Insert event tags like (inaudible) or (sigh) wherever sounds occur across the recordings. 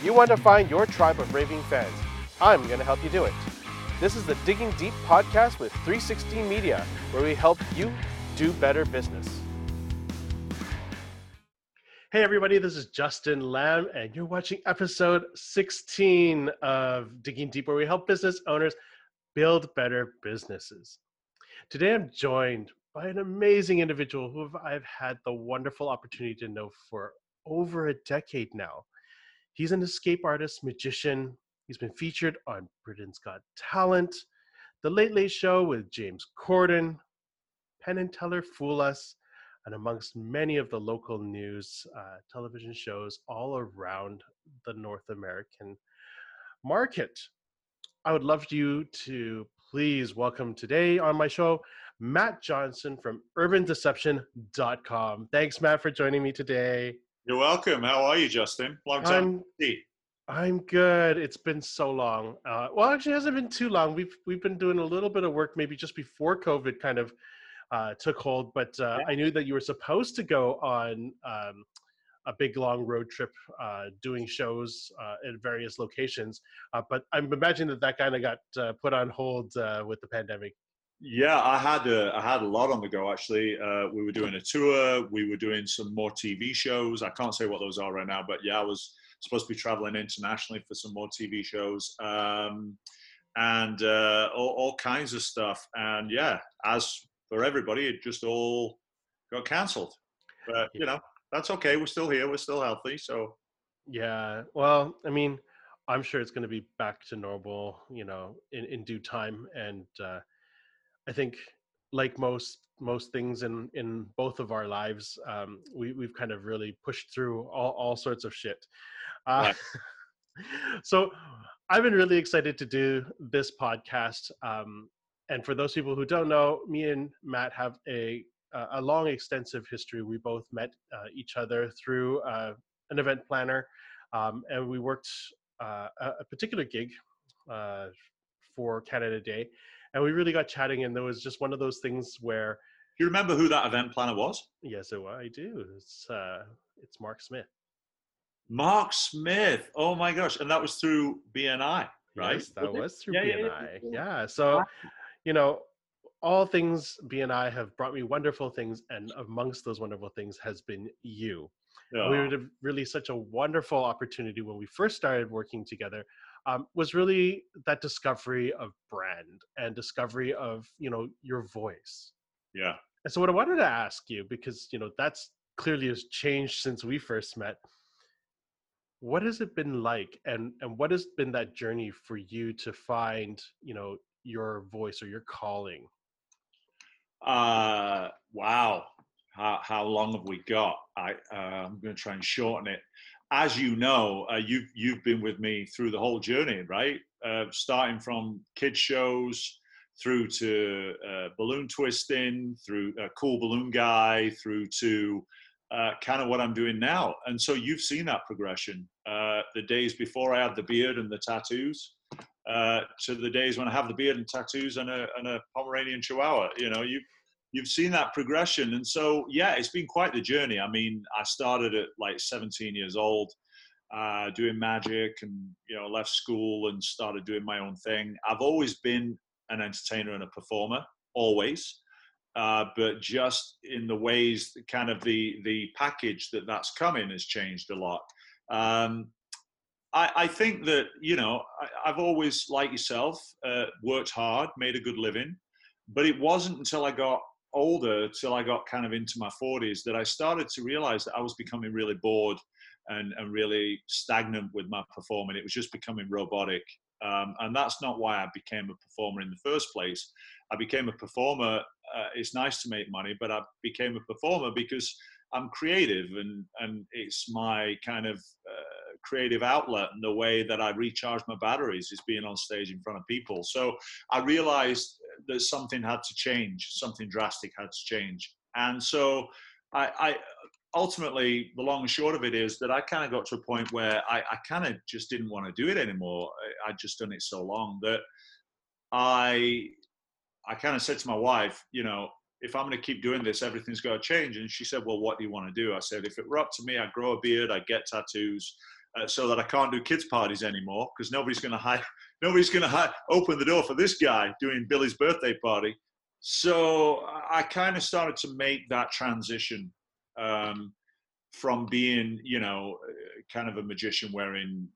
You want to find your tribe of raving fans. I'm going to help you do it. This is the Digging Deep podcast with 316 Media, where we help you do better business. Hey, everybody, this is Justin Lamb, and you're watching episode 16 of Digging Deep, where we help business owners build better businesses. Today, I'm joined by an amazing individual who I've had the wonderful opportunity to know for over a decade now. He's an escape artist, magician. He's been featured on Britain's Got Talent, The Late Late Show with James Corden, Penn and Teller Fool Us, and amongst many of the local news uh, television shows all around the North American market. I would love you to please welcome today on my show Matt Johnson from urbandeception.com. Thanks, Matt, for joining me today. You're welcome. How are you, Justin? Long time. I'm, I'm good. It's been so long. Uh, well, actually, it hasn't been too long. We've we've been doing a little bit of work, maybe just before COVID kind of uh, took hold. But uh. I knew that you were supposed to go on um, a big long road trip, uh, doing shows uh, at various locations. Uh, but I'm imagining that that kind of got put on hold with the pandemic. Yeah, I had a, I had a lot on the go actually. Uh, we were doing a tour. We were doing some more TV shows. I can't say what those are right now, but yeah, I was supposed to be traveling internationally for some more TV shows um, and uh, all, all, kinds of stuff. And yeah, as for everybody, it just all got cancelled. But you know, that's okay. We're still here. We're still healthy. So yeah. Well, I mean, I'm sure it's going to be back to normal. You know, in in due time and. Uh, I think like most most things in in both of our lives, um, we we've kind of really pushed through all all sorts of shit. Uh, (laughs) so I've been really excited to do this podcast. Um, and for those people who don't know, me and Matt have a a long, extensive history. We both met uh, each other through uh, an event planner, um, and we worked uh, a, a, particular gig uh, for Canada Day and we really got chatting and there was just one of those things where you remember who that event planner was? Yes it, i do. It's uh it's mark smith. Mark smith. Oh my gosh and that was through bni right? Yes, that was, was through yeah, bni yeah, yeah. yeah. So you know all things bni have brought me wonderful things and amongst those wonderful things has been you. Oh. we had really such a wonderful opportunity when we first started working together um, was really that discovery of brand and discovery of you know your voice. Yeah. And so what i wanted to ask you because you know that's clearly has changed since we first met what has it been like and and what has been that journey for you to find you know your voice or your calling? Uh wow. How, how long have we got? I uh, i'm going to try and shorten it as you know, uh, you've you've been with me through the whole journey, right? Uh, starting from kids shows through to uh, balloon twisting, through a cool balloon guy, through to uh, kind of what I'm doing now. And so you've seen that progression. Uh, the days before I had the beard and the tattoos, uh, to the days when I have the beard and tattoos and a, and a Pomeranian Chihuahua. You know, you you've seen that progression. And so, yeah, it's been quite the journey. I mean, I started at like 17 years old, uh, doing magic and, you know, left school and started doing my own thing. I've always been an entertainer and a performer, always. Uh, but just in the ways, kind of the the package that that's coming has changed a lot. Um, I, I, think that you know I, have always, like yourself, uh, worked hard, made a good living, but it wasn't until I got older till I got kind of into my 40s that I started to realize that I was becoming really bored and, and really stagnant with my performing. It was just becoming robotic. Um, and that's not why I became a performer in the first place. I became a performer. Uh, it's nice to make money, but I became a performer because I'm creative and, and it's my kind of uh, creative outlet and the way that I recharge my batteries is being on stage in front of people. So I realized that something had to change, something drastic had to change. And so I, I ultimately, the long and short of it is that I kind of got to a point where I, I kind of just didn't want to do it anymore. I, I'd just done it so long that I, I kind of said to my wife, you know, if I'm going to keep doing this, everything's got to change. And she said, well, what do you want to do? I said, if it were up to me, I'd grow a beard, I'd get tattoos, so that I can't do kids parties anymore because nobody's going to hide. Nobody's going to open the door for this guy doing Billy's birthday party. So I kind of started to make that transition um, from being, you know, kind of a magician wearing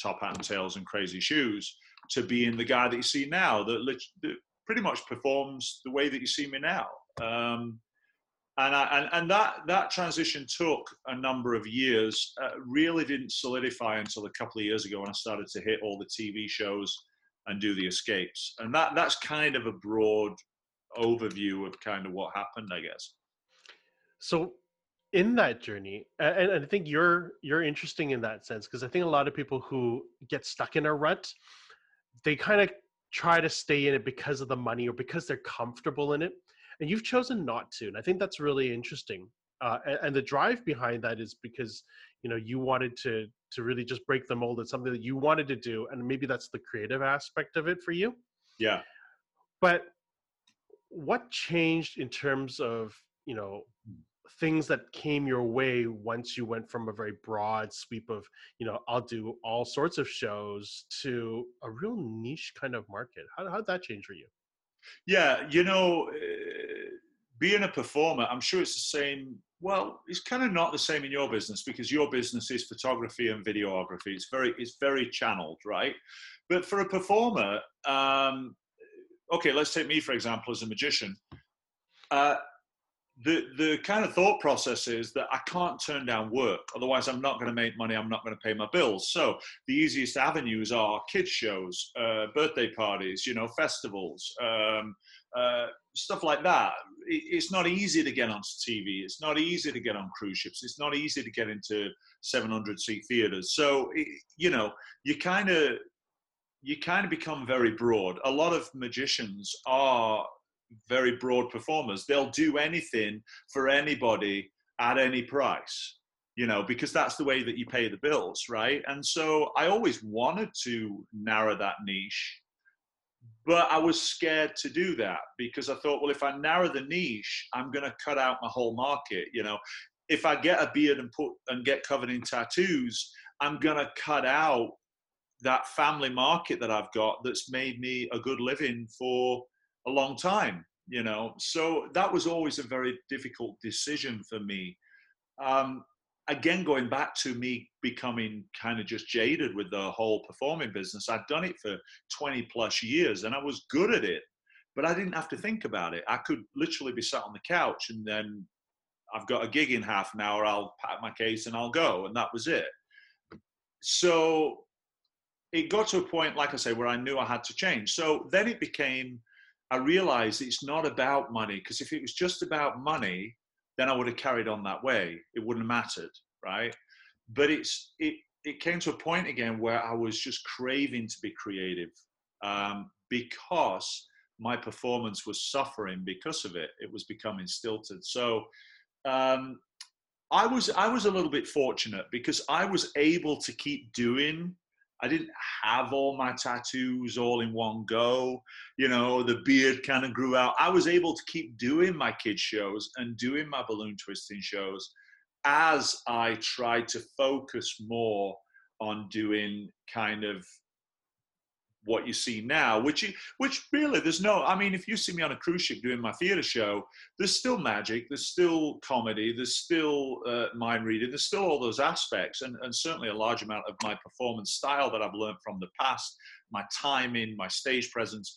top hat and tails and crazy shoes to being the guy that you see now that, that pretty much performs the way that you see me now. Um, and, I, and, and that that transition took a number of years. Uh, really didn't solidify until a couple of years ago when I started to hit all the TV shows and do the escapes. And that that's kind of a broad overview of kind of what happened, I guess. So, in that journey, and, and I think you're you're interesting in that sense because I think a lot of people who get stuck in a rut, they kind of try to stay in it because of the money or because they're comfortable in it and you've chosen not to and i think that's really interesting uh, and, and, the drive behind that is because you know you wanted to to really just break the mold it's something that you wanted to do and maybe that's the creative aspect of it for you. Yeah. But what changed in terms of you know things that came your way once you went from a very broad sweep of you know i'll do all sorts of shows to a real niche kind of market? How did that change for you? Yeah you know being a performer, I'm sure it's the same. Well, it's kind of not the same in your business because your business is photography and videography. It's very, it's very channeled, right? But for a performer, um, okay, let's take me for example as a magician. Uh, the the kind of thought process is that I can't turn down work, otherwise I'm not going to make money. I'm not going to pay my bills. So the easiest avenues are kids shows, uh, birthday parties, you know, festivals, um, uh, stuff like that. It's not easy to get onto TV. It's not easy to get on cruise ships. It's not easy to get into 700 seat theaters. So you know, you kind of you kind of become very broad. A lot of magicians are very broad performers. They'll do anything for anybody at any price, you know, because that's the way that you pay the bills, right? And so I always wanted to narrow that niche, but I was scared to do that because I thought, well, if I narrow the niche, I'm going to cut out my whole market, you know. If I get a beard and put and get covered in tattoos, I'm going to cut out that family market that I've got that's made me a good living for a long time, you know. So that was always a very difficult decision for me. Um, again, going back to me becoming kind of just jaded with the whole performing business, I'd done it for 20 plus years and I was good at it, but I didn't have to think about it. I could literally be sat on the couch and then I've got a gig in half an hour, I'll pack my case and I'll go. And that was it. So it got to a point, like I say, where I knew I had to change. So then it became I realized it's not about money because if it was just about money, then I would have carried on that way. It wouldn't have mattered, right? But it's it it came to a point again where I was just craving to be creative um, because my performance was suffering because of it. It was becoming stilted. So um, I was I was a little bit fortunate because I was able to keep doing I didn't have all my tattoos all in one go. You know, the beard kind of grew out. I was able to keep doing my kids' shows and doing my balloon twisting shows as I tried to focus more on doing kind of what you see now, which which really there's no. I mean, if you see me on a cruise ship doing my theatre show, there's still magic, there's still comedy, there's still uh, mind reading, there's still all those aspects, and and certainly a large amount of my performance style that I've learned from the past, my timing, my stage presence,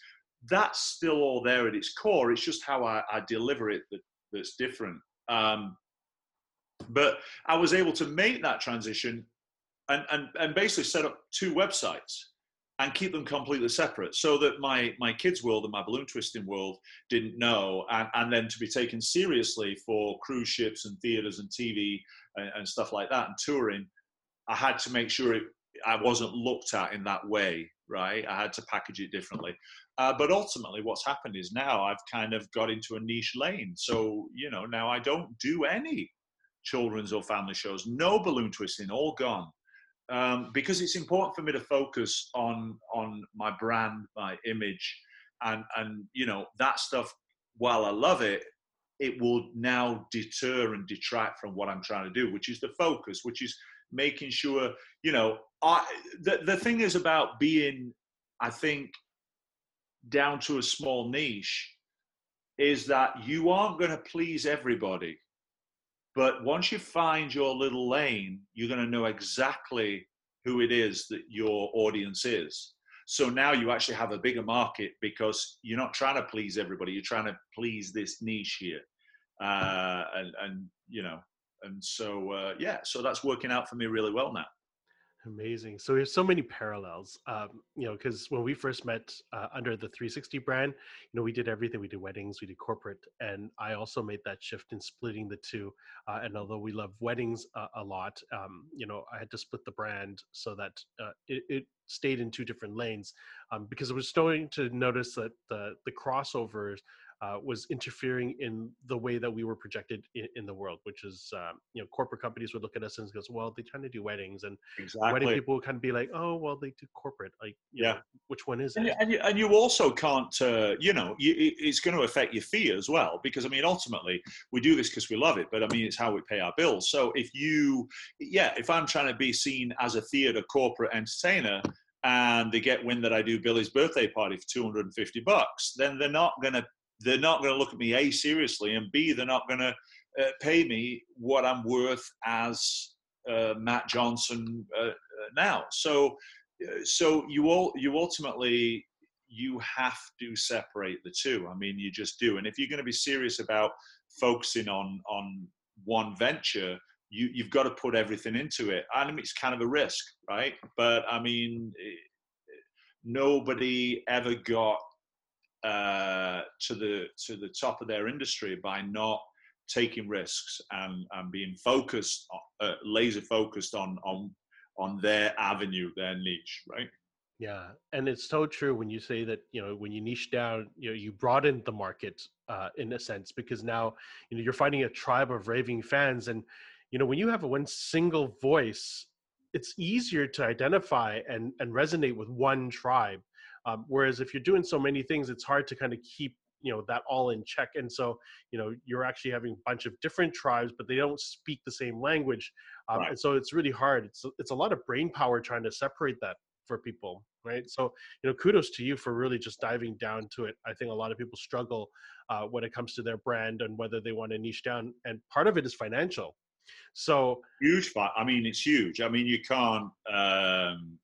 that's still all there at its core. It's just how I, I deliver it that that's different. Um, but I was able to make that transition and, and, and basically set up two websites and keep them completely separate so that my my kids world and my balloon twisting world didn't know and, and then to be taken seriously for cruise ships and theaters and tv and, and stuff like that and touring i had to make sure it, i wasn't looked at in that way right? I had to package it differently. Uh, but ultimately what's happened is now i've kind of got into a niche lane. So you know now i don't do any children's or family shows. No balloon twisting all gone um, because it's important for me to focus on on my brand, my image, and and you know that stuff. While I love it, it will now deter and detract from what I'm trying to do, which is the focus, which is making sure you know I, the, the thing is about being i think down to a small niche is that you aren't going to please everybody but once you find your little lane you're going to know exactly who it is that your audience is. So now you actually have a bigger market because you're not trying to please everybody you're trying to please this niche here. Uh, and, and you know and so uh, yeah so that's working out for me really well now Amazing. So we have so many parallels, um, you know, because when we first met uh, under the 360 brand, you know, we did everything. We did weddings, we did corporate, and I also made that shift in splitting the two. Uh, and although we love weddings uh, a lot, um, you know, I had to split the brand so that uh, it, it, stayed in two different lanes um, because I was starting to notice that the the crossovers uh, was interfering in the way that we were projected in, in the world, which is, um, you know, corporate companies would look at us and goes, well, they're trying to do weddings, and exactly. wedding people would kind of be like, oh, well, they do corporate, like, yeah, know, which one is and it? And, you, and you also can't, uh, you know, you, it's going to affect your fee as well, because I mean, ultimately, we do this because we love it, but I mean, it's how we pay our bills. So if you, yeah, if I'm trying to be seen as a theater corporate entertainer, and they get wind that I do Billy's birthday party for 250 bucks, then they're not going to they're not going to look at me a seriously, and b they're not going to uh, pay me what I'm worth as uh, Matt Johnson uh, uh now. So, uh, so you all you ultimately you have to separate the two. I mean, you just do. And if you're going to be serious about focusing on on one venture, you you've got to put everything into it. I mean, it's kind of a risk, right? But I mean, it, nobody ever got uh, to the to the top of their industry by not taking risks and, and being focused, uh, laser focused on on on their avenue, their niche, right? Yeah, and it's so true when you say that you know when you niche down, you know you broaden the market uh, in a sense because now you know you're finding a tribe of raving fans, and you know when you have one single voice, it's easier to identify and and resonate with one tribe um, whereas if you're doing so many things, it's hard to kind of keep you know that all in check and so you know you're actually having a bunch of different tribes but they don't speak the same language um, right. and so it's really hard. It's it's a lot of brain power trying to separate that for people right? So you know kudos to you for really just diving down to it. I think a lot of people struggle uh, when it comes to their brand and whether they want to niche down and part of it is financial so huge fight. i mean it's huge i mean you can't um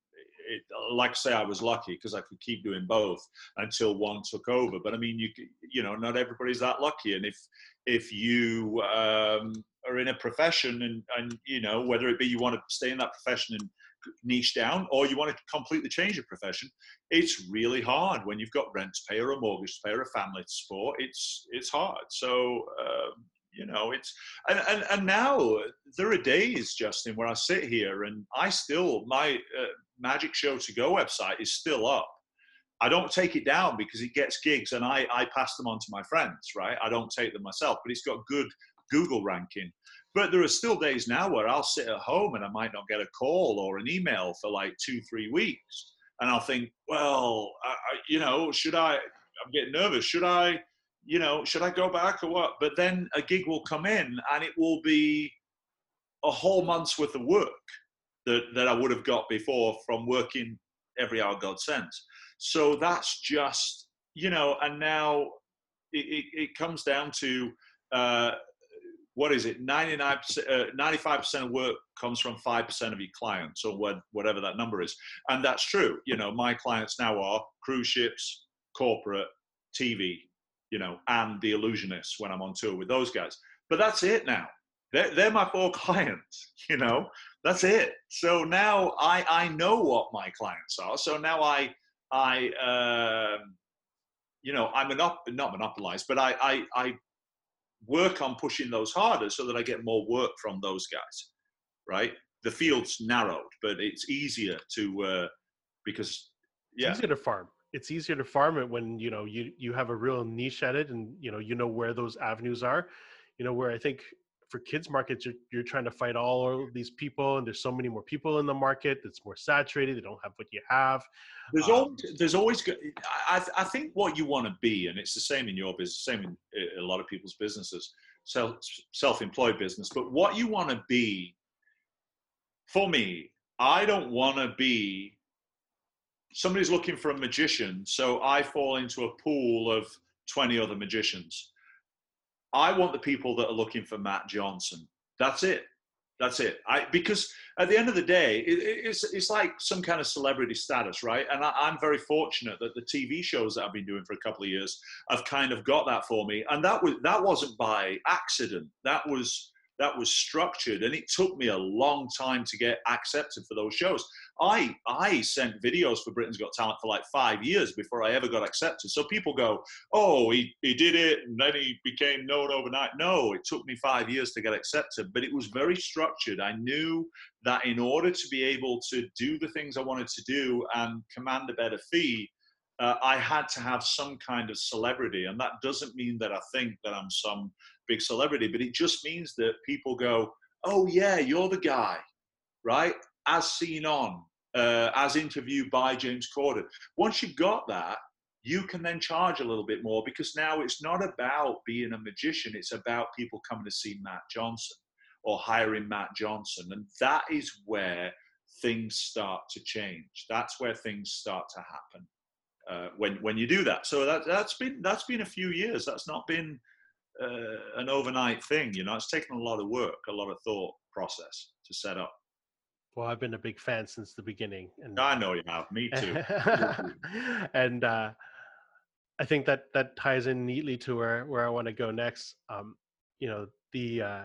it, like I say, I was lucky because I could keep doing both until one took over. But I mean, you you know, not everybody's that lucky. And if if you um, are in a profession and and you know whether it be you want to stay in that profession and niche down or you want to completely change your profession it's really hard when you've got rent to pay or a mortgage to pay or a family to support it's it's hard so um, you know it's and, and and now there are days justin where i sit here and i still my uh, magic show to go website is still up. I don't take it down because it gets gigs and i i pass them on to my friends right? I don't take them myself but it's got good google ranking. But there are still days now where i'll sit at home and i might not get a call or an email for like two three weeks. And i'll think well I, you know should i i'm getting nervous. Should i you know, should I go back or what? But then a gig will come in and it will be a whole month's worth of work that, that I would have got before from working every hour God sends. So that's just, you know, and now it, it, it comes down to uh, what is it? 99 uh, 95% of work comes from 5% of your clients or what, whatever that number is. And that's true. You know, my clients now are cruise ships, corporate, TV, you know, and the illusionists when I'm on tour with those guys. But that's it now. They're, they're my four (laughs) clients, you know, that's it. So now I, I know what my clients are. So now I, I, uh, you know, I'm monop- not monopolized, but I, I, I work on pushing those harder so that I get more work from those guys, right? The field's narrowed, but it's easier to, uh, because yeah. It's easier to farm it's easier to farm it when you know you you have a real niche at it and you know you know where those avenues are. You know where i think for kids markets you're, you're trying to fight all these people and there's so many more people in the market it's more saturated they don't have what you have. There's um, always there's always I, I think what you want to be and it's the same in your business same in a lot of people's businesses self self-employed business but what you want to be for me, I don't want to be somebody's looking for a magician, so I fall into a pool of 20 other magicians. I want the people that are looking for Matt Johnson. That's it. That's it. I because at the end of the day, it, it's it's like some kind of celebrity status, right? And I, am very fortunate that the TV shows that I've been doing for a couple of years have kind of got that for me. And that was that wasn't by accident. That was that was structured and it took me a long time to get accepted for those shows. I i sent videos for britain's got talent for like five years before i ever got accepted. So people go oh he, he did it and then he became known overnight. No it took me five years to get accepted but it was very structured. I knew that in order to be able to do the things i wanted to do and command a better fee uh, I had to have some kind of celebrity. And that doesn't mean that I think that I'm some big celebrity, but it just means that people go, oh, yeah, you're the guy, right? As seen on, uh, as interviewed by James Corden. Once you've got that, you can then charge a little bit more because now it's not about being a magician, it's about people coming to see Matt Johnson or hiring Matt Johnson. And that is where things start to change. That's where things start to happen. Uh, when when you do that, so that that's been that's been a few years. That's not been uh, an overnight thing. You know, it's taken a lot of work, a lot of thought process to set up. Well, I've been a big fan since the beginning, and I know you have. Me too. (laughs) and uh, I think that that ties in neatly to where where I want to go next. Um, you know, the uh,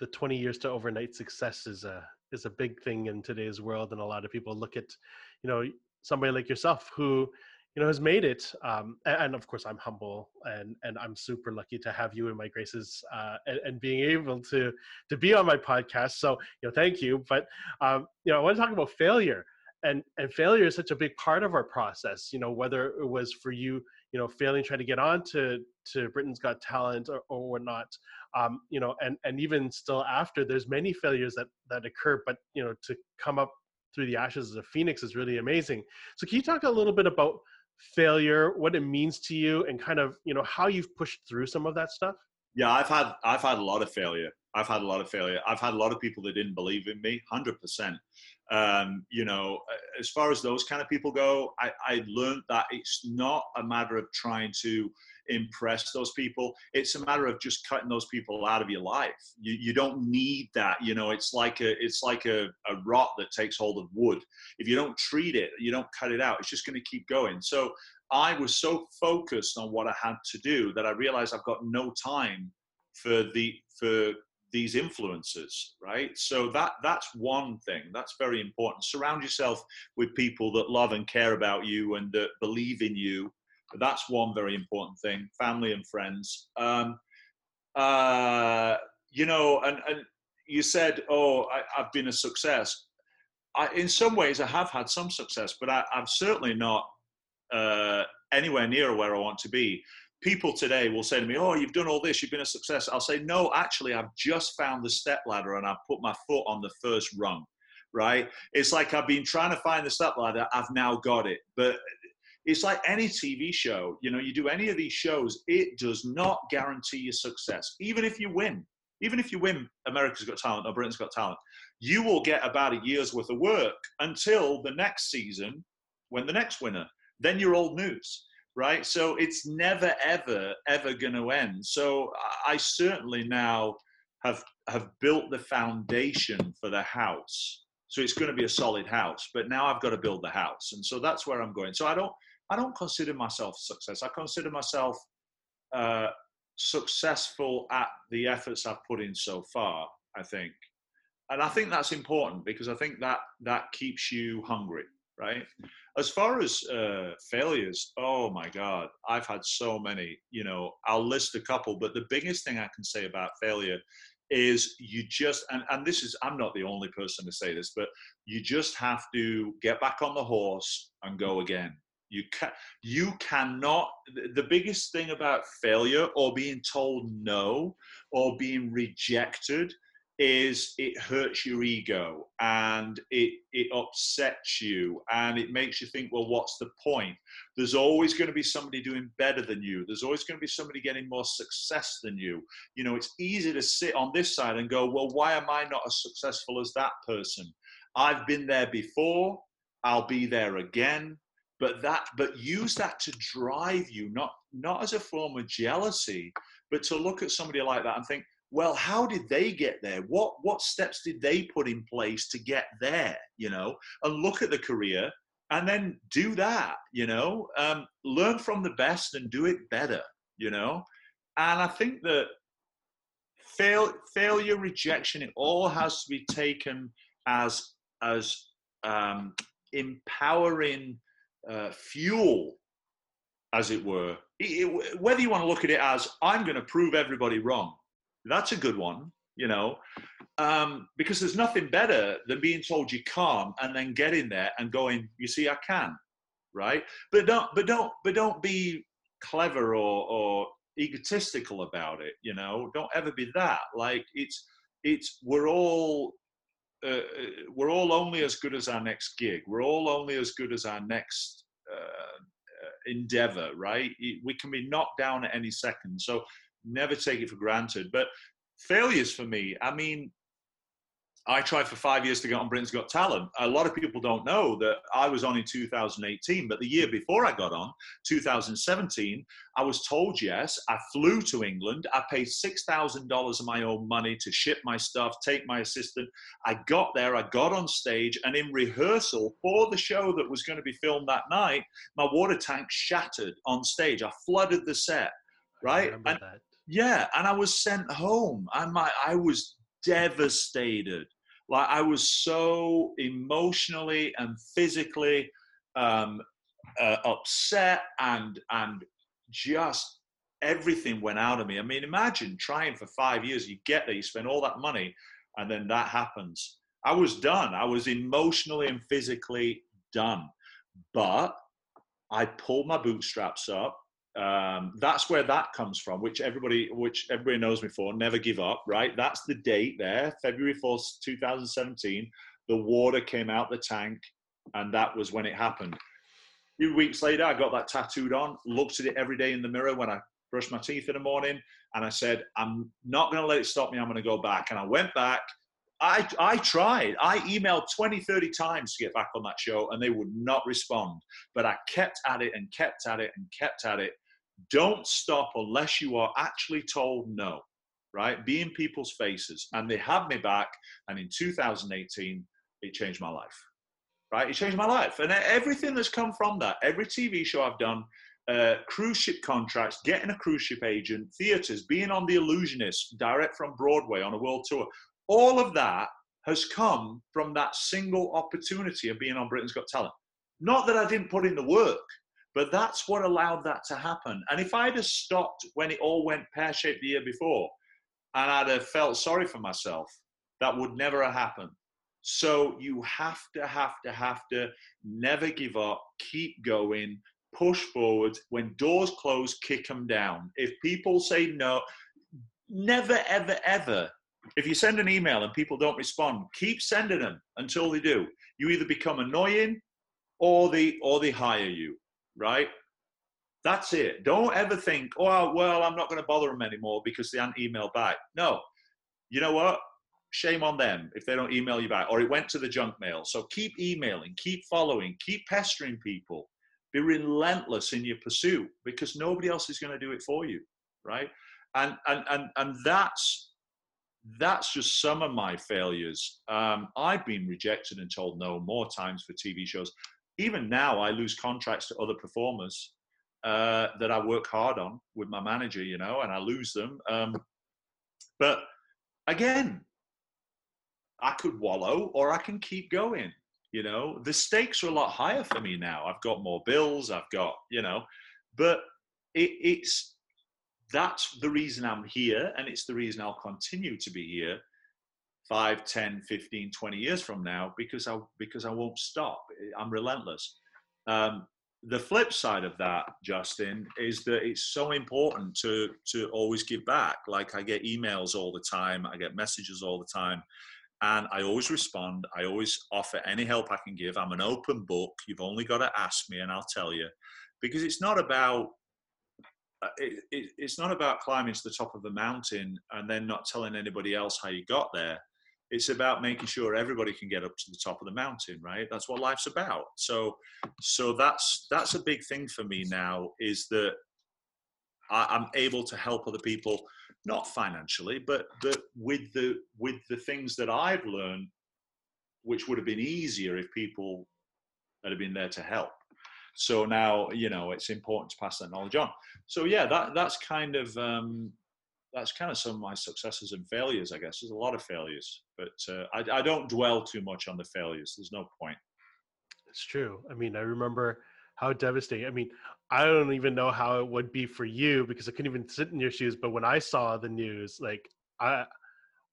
the 20 years to overnight success is a is a big thing in today's world, and a lot of people look at, you know, somebody like yourself who you know has made it um, and, of course i'm humble and and i'm super lucky to have you in my graces uh, and, and, being able to to be on my podcast. So you know thank you but um, you know i want to talk about failure and and failure is such a big part of our process you know whether it was for you you know failing trying to get on to to britain's got talent or, or whatnot um, you know and and even still after there's many failures that that occur but you know to come up through the ashes of a phoenix is really amazing. So can you talk a little bit about failure, what it means to you, and kind of you know how you've pushed through some of that stuff? Yeah, I've had I've had a lot of failure. I've had a lot of failure. I've had a lot of people that didn't believe in me, hundred um, percent. You know, as far as those kind of people go, I, I learned that it's not a matter of trying to impress those people. It's a matter of just cutting those people out of your life. You, you don't need that. You know, it's like a it's like a, a rot that takes hold of wood. If you don't treat it, you don't cut it out. It's just going to keep going. So I was so focused on what I had to do that I realized I've got no time for the for these influences right so that that's one thing that's very important surround yourself with people that love and care about you and that believe in you that's one very important thing family and friends. Um, uh, you know and, and you said oh I, have been a success. I, in some ways i have had some success but I, am certainly not uh, anywhere near where i want to be. People today will say to me oh you've done all this you've been a success. I'll say no actually i've just found the step ladder and i've put my foot on the first rung right? It's like i've been trying to find the step ladder i've now got it. But it's like any TV show. You know, you do any of these shows, it does not guarantee your success. Even if you win, even if you win America's Got Talent or Britain's Got Talent, you will get about a year's worth of work until the next season when the next winner. Then you're old news, right? So it's never, ever, ever going to end. So I certainly now have have built the foundation for the house. So it's going to be a solid house. But now I've got to build the house, and so that's where I'm going. So I don't I don't consider myself success. I consider myself uh, successful at the efforts I've put in so far. I think, and I think that's important because I think that that keeps you hungry, right? As far as uh, failures, oh my God, I've had so many. You know, I'll list a couple, but the biggest thing I can say about failure is you just and, and this is i'm not the only person to say this but you just have to get back on the horse and go again you can you cannot the biggest thing about failure or being told no or being rejected is it hurts your ego and it it upsets you and it makes you think well what's the point? There's always going to be somebody doing better than you. There's always going to be somebody getting more success than you. You know it's easy to sit on this side and go well why am i not as successful as that person? I've been there before. I'll be there again but that but use that to drive you not not as a form of jealousy but to look at somebody like that and think well how did they get there? What what steps did they put in place to get there you know? And look at the career and then do that you know? Um, learn from the best and do it better you know? And i think that fail, failure rejection it all has to be taken as as um, empowering uh, fuel as it were it, it, whether you want to look at it as i'm going to prove everybody wrong that's a good one, you know, um, because there's nothing better than being told you can't and then getting there and going, you see, I can, right? But don't, but don't, but don't be clever or, or egotistical about it. You know, don't ever be that. Like it's, it's we're all uh, we're all only as good as our next gig. We're all only as good as our next uh, uh, endeavor, right? We can be knocked down at any second. So never take it for granted. But failures for me, I mean, I tried for five years to get on Britain's Got Talent. A lot of people don't know that I was on in 2018, but the year before I got on, 2017, I was told yes. I flew to England. I paid $6,000 of my own money to ship my stuff, take my assistant. I got there, I got on stage, and in rehearsal for the show that was going to be filmed that night, my water tank shattered on stage. I flooded the set, right? And, yeah, and I was sent home. I my I was devastated. Like I was so emotionally and physically um, uh, upset, and and just everything went out of me. I mean, imagine trying for five years. You get there, you spend all that money, and then that happens. I was done. I was emotionally and physically done. But I pulled my bootstraps up um, that's where that comes from, which everybody, which everybody knows me for. Never give up, right? That's the date there, February fourth, two thousand seventeen. The water came out the tank, and that was when it happened. A few weeks later, I got that tattooed on. Looked at it every day in the mirror when I brushed my teeth in the morning, and I said, "I'm not going to let it stop me. I'm going to go back." And I went back. I, I tried. I emailed 20, 30 times to get back on that show and they would not respond. But I kept at it and kept at it and kept at it don't stop unless you are actually told no, right? Be in people's faces. And they had me back. And in 2018, it changed my life, right? It changed my life. And everything that's come from that, every TV show I've done, uh, cruise ship contracts, getting a cruise ship agent, theaters, being on The Illusionist, direct from Broadway on a world tour, all of that has come from that single opportunity of being on Britain's Got Talent. Not that I didn't put in the work, but that's what allowed that to happen. And if I'd have stopped when it all went pear shaped the year before and I'd have felt sorry for myself, that would never have happened. So you have to, have to, have to never give up, keep going, push forward. When doors close, kick them down. If people say no, never, ever, ever. If you send an email and people don't respond, keep sending them until they do. You either become annoying or they or they hire you right? That's it. Don't ever think, oh, well, I'm not going to bother them anymore because they haven't emailed back. No. You know what? Shame on them if they don't email you back or it went to the junk mail. So keep emailing, keep following, keep pestering people. Be relentless in your pursuit because nobody else is going to do it for you, right? And and and and that's that's just some of my failures. Um, I've been rejected and told no more times for TV shows even now I lose contracts to other performers uh, that I work hard on with my manager, you know, and I lose them. Um, but again, I could wallow or I can keep going. You know, the stakes are a lot higher for me now. I've got more bills. I've got, you know, but it, it's that's the reason I'm here, and it's the reason I'll continue to be here 5 10 15 20 years from now because i because i won't stop i'm relentless um, the flip side of that, Justin, is that it's so important to to always give back. Like I get emails all the time, I get messages all the time, and I always respond. I always offer any help I can give. I'm an open book. You've only got to ask me, and I'll tell you, because it's not about uh, it, it, it's not about climbing to the top of the mountain and then not telling anybody else how you got there it's about making sure everybody can get up to the top of the mountain right? That's what life's about. So so that's that's a big thing for me now is that I, am able to help other people not financially but but with the with the things that i've learned which would have been easier if people had been there to help. So now you know it's important to pass that knowledge on. So yeah that that's kind of um that's kind of some of my successes and failures, I guess. There's a lot of failures, but uh, I, I don't dwell too much on the failures. There's no point. It's true. I mean, I remember how devastating. I mean, I don't even know how it would be for you because I couldn't even sit in your shoes. But when I saw the news, like I,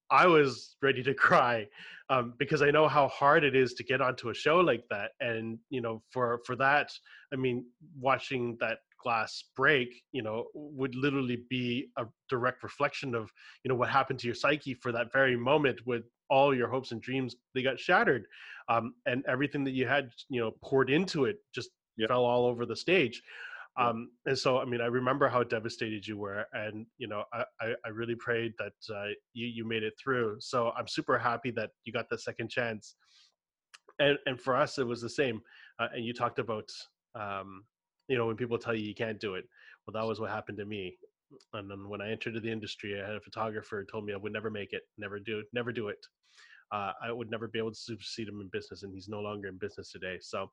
I was ready to (laughs) cry um, because I know how hard it is to get onto a show like that, and you know, for for that, I mean, watching that glass break you know would literally be a direct reflection of you know what happened to your psyche for that very moment with all your hopes and dreams they got shattered um, and everything that you had you know poured into it just yep. fell all over the stage. Um, and so i mean i remember how devastated you were and you know i, I, I really prayed that uh, you, you made it through. So i'm super happy that you got the second chance. And and for us it was the same uh, and you talked about um, you know when people tell you you can't do it well that was what happened to me. And then when i entered the industry i had a photographer told me i would never make it never do never do it. Uh, i would never be able to supersede him in business and he's no longer in business today. So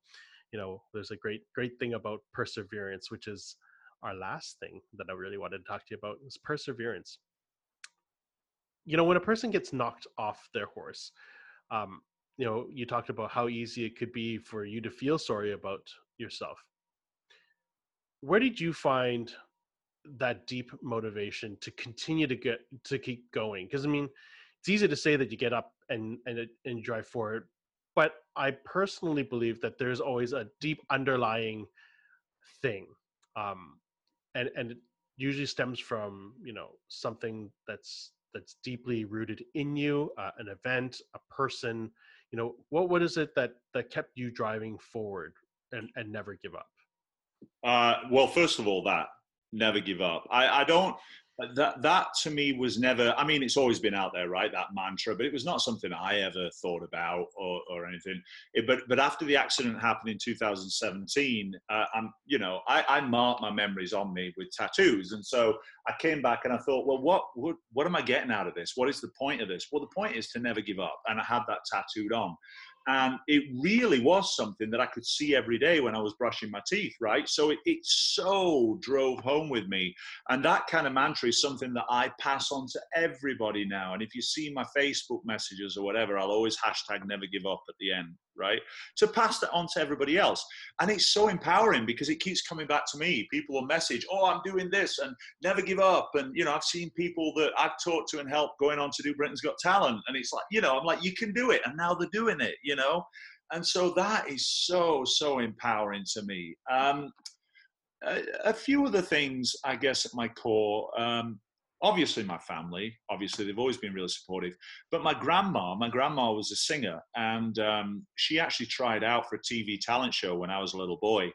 you know there's a great great thing about perseverance which is our last thing that i really wanted to talk to you about is perseverance. You know when a person gets knocked off their horse um, you know you talked about how easy it could be for you to feel sorry about yourself where did you find that deep motivation to continue to get to keep going? Because i mean it's easy to say that you get up and and and drive forward but i personally believe that there's always a deep underlying thing um and and it usually stems from you know something that's that's deeply rooted in you uh, an event a person you know what what is it that that kept you driving forward and and never give up uh, well, first of all, that never give up. I, I don't. That that to me was never. I mean, it's always been out there, right? That mantra, but it was not something I ever thought about or, or anything. It, but but after the accident happened in 2017, uh, I'm you know I, I marked my memories on me with tattoos, and so I came back and I thought, well, what what what am I getting out of this? What is the point of this? Well, the point is to never give up, and I had that tattooed on. And it really was something that I could see every day when I was brushing my teeth, right? So it, it so drove home with me. And that kind of mantra is something that I pass on to everybody now. And if you see my Facebook messages or whatever, I'll always hashtag never give up at the end right? To pass that on to everybody else. And it's so empowering because it keeps coming back to me. People will message, oh, I'm doing this and never give up. And, you know, I've seen people that I've talked to and helped going on to do Britain's Got Talent. And it's like, you know, I'm like, you can do it. And now they're doing it, you know? And so that is so, so empowering to me. Um, a, a few of the things, I guess, at my core, um, obviously my family obviously they've always been really supportive but my grandma my grandma was a singer and um, she actually tried out for a tv talent show when i was a little boy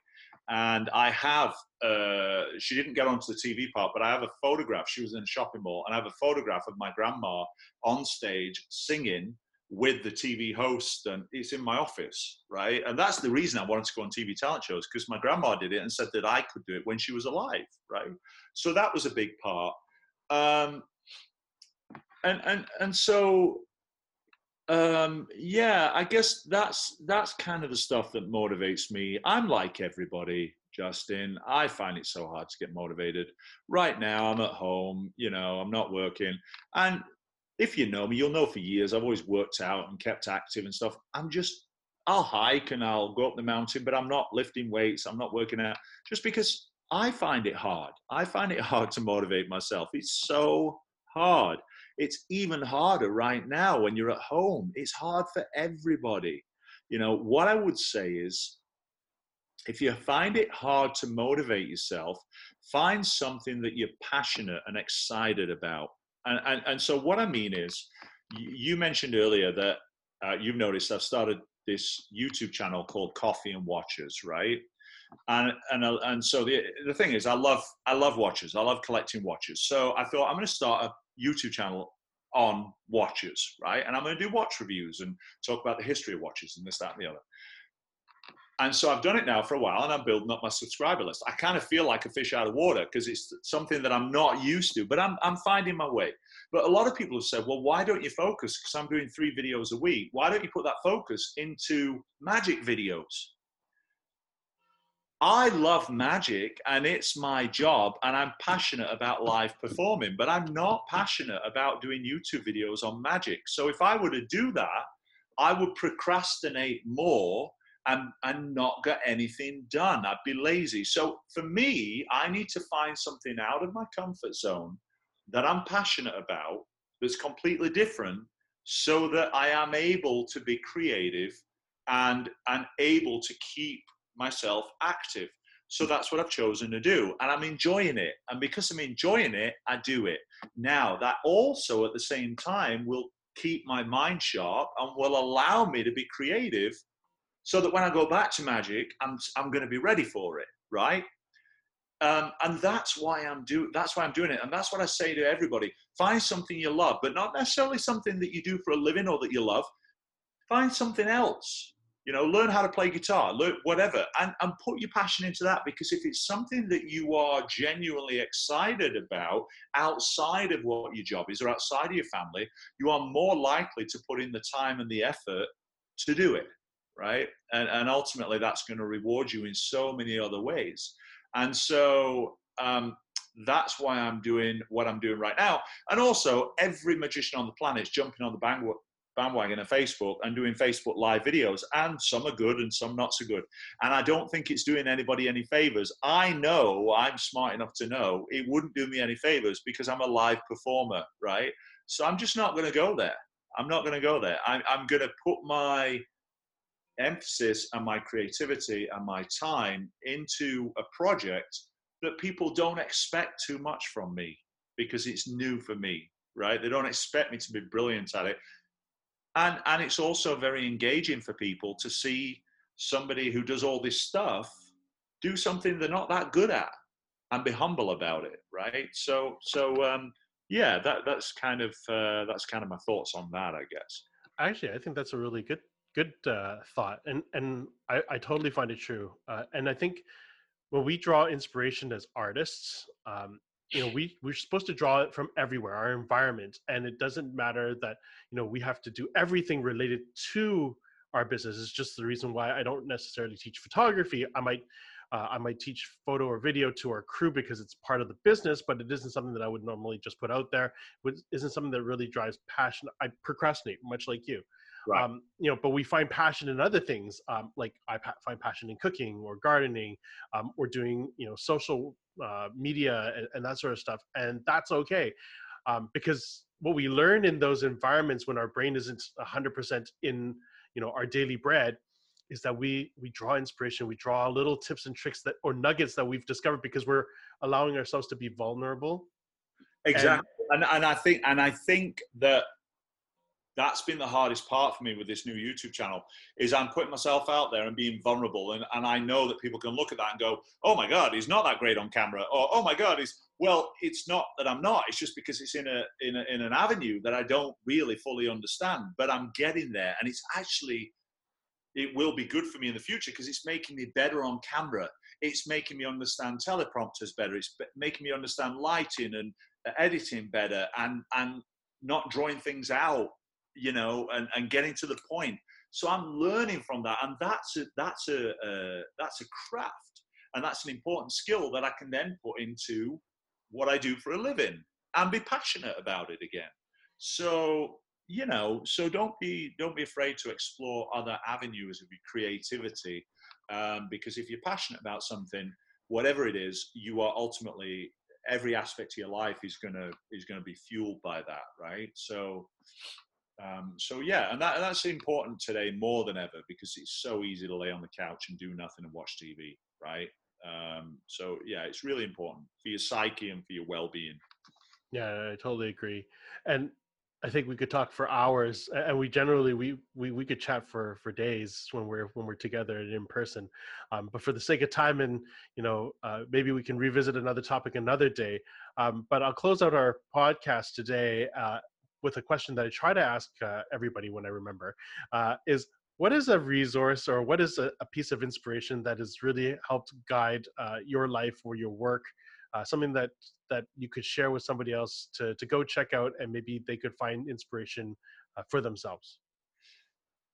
and i have uh, she didn't get onto the tv part but i have a photograph she was in a shopping mall and i have a photograph of my grandma on stage singing with the TV host, and it's in my office, right? And that's the reason I wanted to go on TV talent shows because my grandma did it and said that I could do it when she was alive, right? So that was a big part. Um, and and and so um, yeah, I guess that's that's kind of the stuff that motivates me. I'm like everybody, Justin. I find it so hard to get motivated. Right now, I'm at home. You know, I'm not working, and if you know me, you'll know for years I've always worked out and kept active and stuff. I'm just I'll hike and I'll go up the mountain, but I'm not lifting weights. I'm not working out just because I find it hard. I find it (laughs) hard to motivate myself. It's so hard. It's even harder right now when you're at home. It's hard for everybody. You know, what I would say is if you find it hard to motivate yourself, find something that you're passionate and excited about. And, and, and so, what I mean is, you mentioned earlier that uh, you've noticed I've started this YouTube channel called Coffee and Watches, right? And and uh, and so the the thing is, I love I love watches. I love collecting watches. So I thought I'm going to start a YouTube channel on watches, right? And I'm going to do watch reviews and talk about the history of watches and this, that, and the other. And so I've done it now for a while and I'm building up my subscriber list. I kind of feel like a fish out of water because it's something that I'm not used to, but I'm, I'm finding my way. But a lot of people have said, well, why don't you focus? Because I'm doing three videos a week. Why don't you put that focus into magic videos? I love magic and it's my job and I'm passionate about live performing, but I'm not passionate about doing YouTube videos on magic. So if I were to do that, I would procrastinate more and, and not get anything done. I'd be lazy. So for me, I need to find something out of my comfort zone that I'm passionate about that's completely different so that I am able to be creative and, and able to keep myself active. So that's what I've chosen to do. And I'm enjoying it. And because I'm enjoying it, I do it. Now, that also at the same time will keep my mind sharp and will allow me to be creative so that when I go back to magic, I'm, I'm going to be ready for it, right? Um, and that's why I'm doing that's why I'm doing it. And that's what I say to everybody. Find something you love, but not necessarily something that you do for a living or that you love. Find something else. You know, learn how to play guitar, learn whatever, and, and put your passion into that because if it's something that you are genuinely excited about outside of what your job is or outside of your family, you are more likely to put in the time and the effort to do it right? And, and ultimately, that's going to reward you in so many other ways. And so um, that's why I'm doing what I'm doing right now. And also, every magician on the planet is jumping on the bandwagon of Facebook and doing Facebook live videos, and some are good and some not so good. And I don't think it's doing anybody any favors. I know I'm smart enough to know it wouldn't do me any favors because I'm a live performer, right? So I'm just not going to go there. I'm not going to go there. I'm, I'm going to put my emphasis and my creativity and my time into a project that people don't expect too much from me because it's new for me, right? They don't expect me to be brilliant at it. And, and it's also very engaging for people to see somebody who does all this stuff do something they're not that good at and be humble about it, right? So, so um, yeah, that, that's kind of uh, that's kind of my thoughts on that, I guess. Actually, I think that's a really good good uh, thought, and and I, I totally find it true. Uh, and I think when we draw inspiration as artists, um, you know, we we're supposed to draw it from everywhere, our environment, and it doesn't matter that you know we have to do everything related to our business. It's just the reason why I don't necessarily teach photography. I might uh, I might teach photo or video to our crew because it's part of the business, but it isn't something that I would normally just put out there. It isn't something that really drives passion. I procrastinate, much like you. Right. Um, you know, but we find passion in other things. Um, like I pa- find passion in cooking or gardening, um, or doing you know social uh, media and, and, that sort of stuff, and that's okay, um, because what we learn in those environments when our brain isn't hundred percent in you know our daily bread is that we we draw inspiration we draw little tips and tricks that or nuggets that we've discovered because we're allowing ourselves to be vulnerable. Exactly and, and, and i think and i think that that's been the hardest part for me with this new YouTube channel is I'm putting myself out there and being vulnerable. And, and I know that people can look at that and go, oh my God, he's not that great on camera. Or, oh my God, he's, well, it's not that I'm not. It's just because it's in, a, in, a, in an avenue that I don't really fully understand, but I'm getting there. And it's actually, it will be good for me in the future because it's making me better on camera. It's making me understand teleprompters better. It's making me understand lighting and uh, editing better and, and not drawing things out you know, and, and getting to the point. So I'm learning from that, and that's a, that's a uh, that's a craft, and that's an important skill that I can then put into what I do for a living and be passionate about it again. So you know, so don't be don't be afraid to explore other avenues of your creativity, um, because if you're passionate about something, whatever it is, you are ultimately every aspect of your life is gonna is gonna be fueled by that, right? So Um, so yeah, and, that, that's important today more than ever because it's so easy to lay on the couch and do nothing and watch TV, right? Um, so yeah, it's really important for your psyche and for your well-being. Yeah, I totally agree. And I think we could talk for hours, and we generally we we, we could chat for for days when we're when we're together and in person. Um, but for the sake of time, and you know, uh, maybe we can revisit another topic another day. Um, but I'll close out our podcast today uh, with a question that I try to ask uh, everybody when I remember: uh, is what is a resource or what is a, a, piece of inspiration that has really helped guide uh, your life or your work uh, something that that you could share with somebody else to to go check out and maybe they could find inspiration uh, for themselves?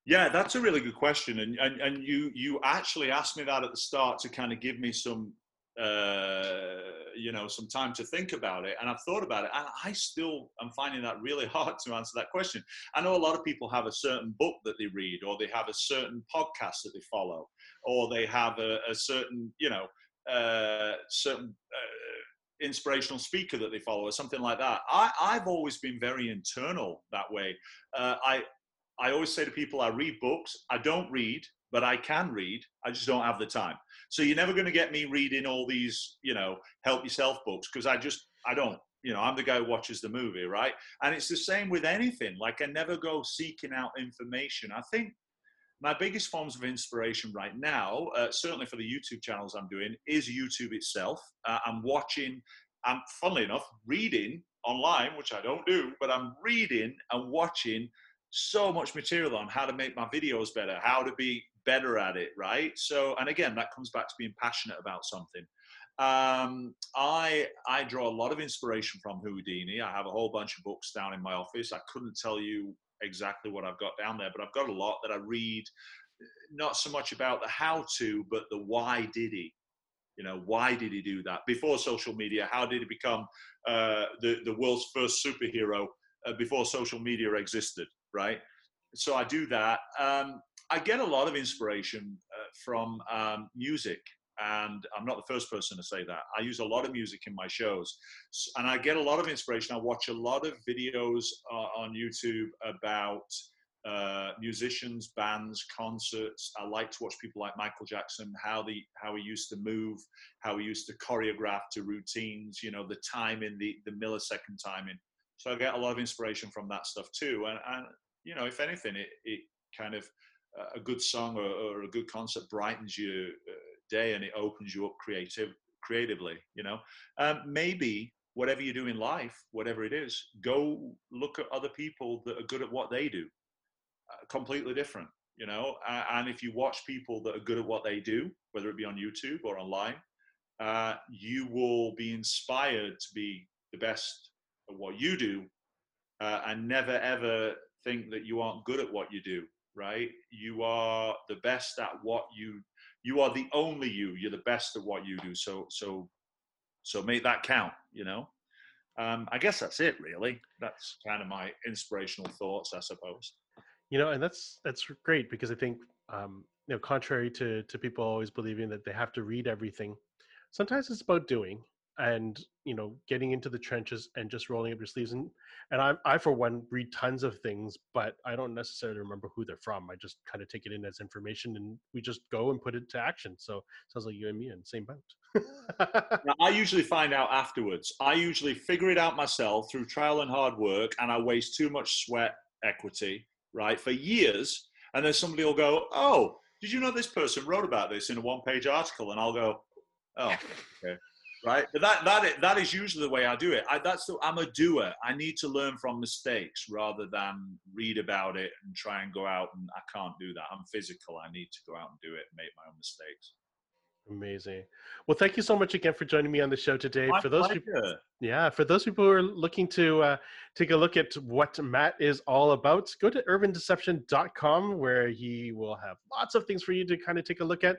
Yeah that's a really good question and, and and you you actually asked me that at the start to kind of give me some uh, you know some time to think about it and i've thought about it and i still am finding that really (laughs) hard to answer that question i know a lot of people have a certain book that they read or they have a certain podcast that they follow or they have a, a certain you know uh, certain uh, inspirational speaker that they follow or something like that. I, I've always been very internal that way. Uh, I, I always say to people, I read books. I don't read, but I can read. I just don't have the time. So you're never going to get me reading all these, you know, help yourself books because I just, I don't. You know, I'm the guy who watches the movie, right? And it's the same with anything. Like I never go seeking out information. I think my biggest forms of inspiration right now, uh, certainly for the YouTube channels I'm doing, is YouTube itself. Uh, I'm watching, I'm funnily enough reading online, which I don't do, but I'm reading and watching so much material on how to make my videos better, how to be better at it, right? So, and again, that comes back to being passionate about something. Um, I I draw a lot of inspiration from Houdini. I have a whole bunch of books down in my office. I couldn't tell you exactly what I've got down there, but I've got a lot that I read, not so much about the how to, but the why did he. You know, why did he do that? Before social media, how did he become uh, the, the world's first superhero uh, before social media existed, right? So I do that. Um, I get a lot of inspiration uh, from um, music and I'm not the first person to say that. I use a lot of music in my shows, and I get a lot of inspiration. I watch a lot of videos uh, on YouTube about uh, musicians, bands, concerts. I like to watch people like Michael Jackson, how the how he used to move, how he used to choreograph to routines. You know, the timing, the the millisecond timing. So I get a lot of inspiration from that stuff too. And, and you know, if anything, it it kind of a good song or, or a good concert brightens your uh, day and it opens you up creative creatively you know? Um, maybe whatever you do in life whatever it is go look at other people that are good at what they do uh, completely different you know? Uh, and if you watch people that are good at what they do whether it be on youtube or online uh, you will be inspired to be the best at what you do uh, and never ever think that you aren't good at what you do right you are the best at what you you are the only you. You're the best at what you do. So so so make that count. You know. Um, I guess that's it. Really, that's kind of my inspirational thoughts, I suppose. You know, and that's that's great because I think um, you know, contrary to to people always believing that they have to read everything, sometimes it's about doing and you know getting into the trenches and just rolling up your sleeves and and I, I for one read tons of things but i don't necessarily remember who they're from i just kind of take it in as information and we just go and put it to action so sounds like you and me in the same boat. (laughs) Now, i usually find out afterwards. I usually figure it out myself through trial and hard work and i waste too much sweat equity right for years and then somebody will go oh did you know this person wrote about this in a one page article? And i'll go oh (laughs) okay right? But that that is, that is usually the way I do it. I, that's the, I'm a doer. I need to learn from mistakes rather than read about it and try and go out and I can't do that. I'm physical. I need to go out and do it and make my own mistakes. Amazing. Well, thank you so much again for joining me on the show today. My for those pleasure. people, yeah, for those people who are looking to uh, take a look at what Matt is all about, go to urbandeception.com where he will have lots of things for you to kind of take a look at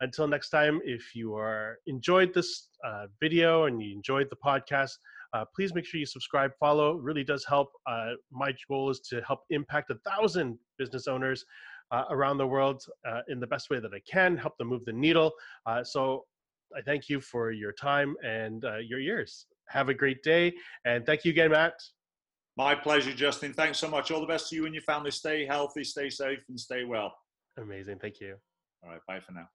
until next time, if you are enjoyed this uh, video and you enjoyed the podcast, uh, please make sure you subscribe, follow. It really does help. Uh, my goal is to help impact a thousand business owners uh, around the world uh, in the best way that I can, help them move the needle. Uh, so I thank you for your time and your ears. Have a great day. And thank you again, Matt. My pleasure, Justin. Thanks so much. All the best to you and your family. Stay healthy, stay safe, and stay well. Amazing. Thank you. All right. Bye for now.